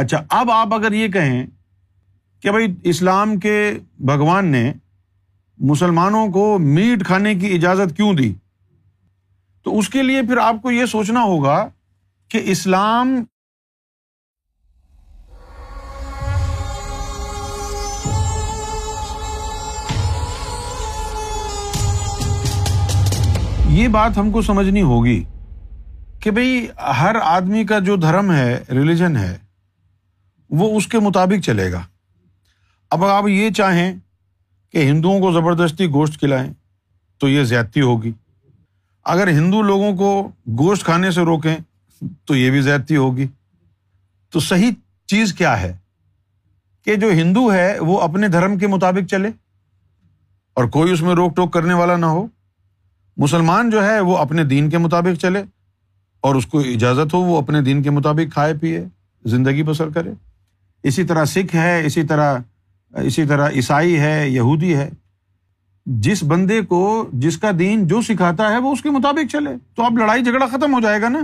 اچھا اب آپ اگر یہ کہیں کہ بھائی اسلام کے بھگوان نے مسلمانوں کو میٹ کھانے کی اجازت کیوں دی؟ تو اس کے لیے پھر آپ کو یہ سوچنا ہوگا کہ اسلام یہ بات ہم کو سمجھنی ہوگی کہ بھائی ہر آدمی کا جو دھرم ہے، ریلیجن ہے وہ اس کے مطابق چلے گا۔ اب آپ یہ چاہیں کہ ہندوؤں کو زبردستی گوشت کھلائیں تو یہ زیادتی ہوگی۔ اگر ہندو لوگوں کو گوشت کھانے سے روکیں تو یہ بھی زیادتی ہوگی۔ تو صحیح چیز کیا ہے کہ جو ہندو ہے وہ اپنے دھرم کے مطابق چلے اور کوئی اس میں روک ٹوک کرنے والا نہ ہو۔ مسلمان جو ہے وہ اپنے دین کے مطابق چلے اور اس کو اجازت ہو وہ اپنے دین کے مطابق کھائے پیے، زندگی بسر کرے۔ اسی طرح سکھ ہے، اسی طرح اسی طرح عیسائی ہے، یہودی ہے۔ جس بندے کو، جس کا دین جو سکھاتا ہے، وہ اس کے مطابق چلے۔ تو اب لڑائی جھگڑا ختم ہو جائے گا نا۔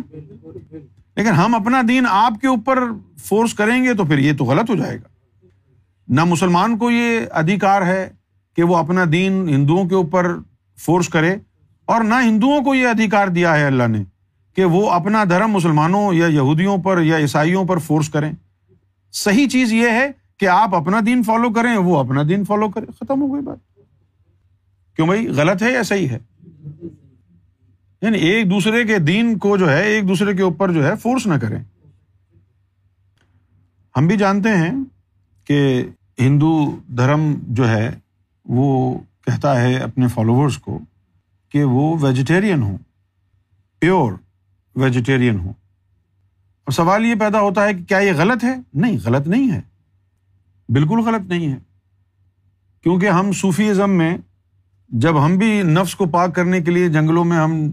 لیکن ہم اپنا دین آپ کے اوپر فورس کریں گے تو پھر یہ تو غلط ہو جائے گا۔ نہ مسلمان کو یہ ادھیکار ہے کہ وہ اپنا دین ہندوؤں کے اوپر فورس کرے، اور نہ ہندوؤں کو یہ ادھیکار دیا ہے اللہ نے کہ وہ اپنا دھرم مسلمانوں یا یہودیوں پر یا عیسائیوں پر فورس کریں۔ صحیح چیز یہ ہے کہ آپ اپنا دین فالو کریں، وہ اپنا دین فالو کرے ختم ہو گئی بات۔ کیوں بھائی، غلط ہے یا صحیح ہے؟ یعنی ایک دوسرے کے دین کو جو ہے، ایک دوسرے کے اوپر جو ہے فورس نہ کریں۔ ہم بھی جانتے ہیں کہ ہندو دھرم جو ہے، وہ کہتا ہے اپنے فالوورس کو کہ وہ ویجیٹیرین ہوں۔ پیور ویجیٹیرین ہوں۔ اور سوال یہ پیدا ہوتا ہے کہ کیا یہ غلط ہے؟ نہیں، غلط نہیں ہے۔ بالکل غلط نہیں ہے۔ کیونکہ ہم صوفی ازم میں جب ہم بھی نفس کو پاک کرنے کے لیے جنگلوں میں ہم،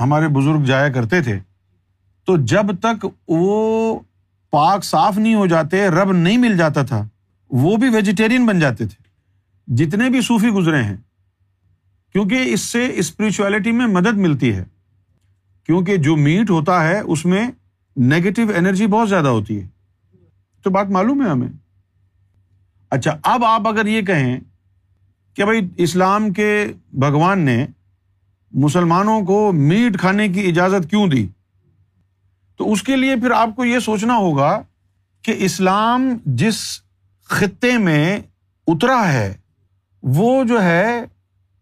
ہمارے بزرگ جایا کرتے تھے، تو جب تک وہ پاک صاف نہیں ہو جاتے، رب نہیں مل جاتا تھا، وہ بھی ویجیٹیرین بن جاتے تھے۔ جتنے بھی صوفی گزرے ہیں، کیونکہ اس سے اسپرچویلٹی میں مدد ملتی ہے۔ کیونکہ جو میٹ ہوتا ہے، اس میں نیگیٹو انرجی بہت زیادہ ہوتی ہے۔ تو بات معلوم ہے ہمیں۔ اچھا اب آپ اگر یہ کہیں کہ بھائی اسلام کے بھگوان نے مسلمانوں کو میٹ کھانے کی اجازت کیوں دی؟ تو اس کے لیے پھر آپ کو یہ سوچنا ہوگا کہ اسلام جس خطے میں اترا ہے، وہ جو ہے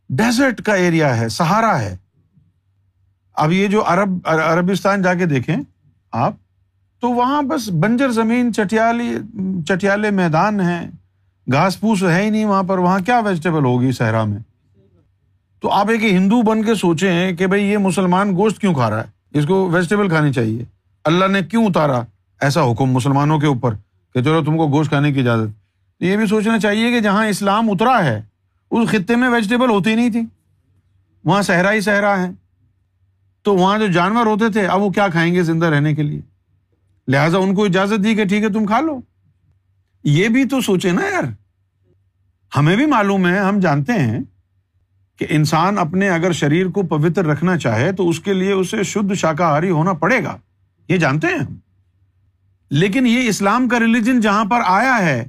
ڈیزرٹ کا ایریا ہے، سہارا ہے۔ اب یہ جو عرب، عربستان جا کے دیکھیں آپ تو وہاں بس بنجر زمین، چٹیالی، چٹیالے میدان ہیں، گھاس پھوس ہے ہی نہیں وہاں پر، وہاں کیا ویجیٹیبل ہوگی صحرا میں؟ تو آپ ایک ہندو بن کے سوچیں کہ بھائی یہ مسلمان گوشت کیوں کھا رہا ہے؟ اس کو ویجیٹیبل کھانی چاہیے۔ اللہ نے کیوں اتارا ایسا حکم مسلمانوں کے اوپر کہ چلو تم کو گوشت کھانے کی اجازت۔ یہ بھی سوچنا چاہیے کہ جہاں اسلام اترا ہے، اس خطے میں ویجیٹیبل ہوتی نہیں تھی۔ وہاں صحرا ہی صحرا ہے۔ تو وہاں جو جانور ہوتے تھے، اب وہ کیا کھائیں گے زندہ رہنے کے لیے؟ لہٰذا ان کو اجازت دی کہ ٹھیک ہے، تم کھا لو۔ یہ بھی تو سوچے نا یار۔ ہمیں بھی معلوم ہے، ہم جانتے ہیں کہ انسان اپنے اگر شریر کو پوتر رکھنا چاہے تو اس کے لیے اسے شدھ شاکاہاری ہونا پڑے گا۔ یہ جانتے ہیں ہم۔ لیکن یہ اسلام کا ریلیجن جہاں پر آیا ہے،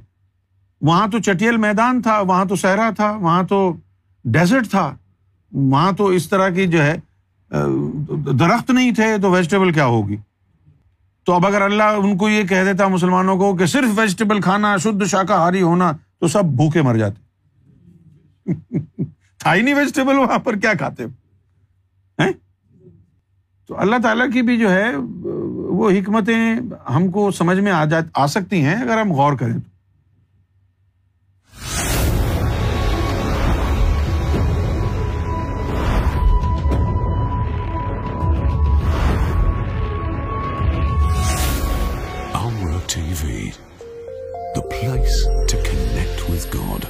وہاں تو چٹیل میدان تھا، وہاں تو صحرا تھا، وہاں تو ڈیزرٹ تھا، وہاں تو اس طرح کی جو ہے درخت نہیں تھے تو ویجیٹیبل کیا ہوگی؟ تو اب اگر اللہ ان کو یہ کہہ دیتا مسلمانوں کو کہ صرف ویجیٹیبل کھانا، شدھ شاکاہاری ہونا، تو سب بھوکے مر جاتے۔ تھا ہی نہیں ویجیٹیبل وہاں پر کیا کھاتے؟ تو اللہ تعالیٰ کی بھی جو ہے، وہ حکمتیں ہم کو سمجھ میں آ جا، آ سکتی ہیں اگر ہم غور کریں تو۔ TV, the place to connect with God.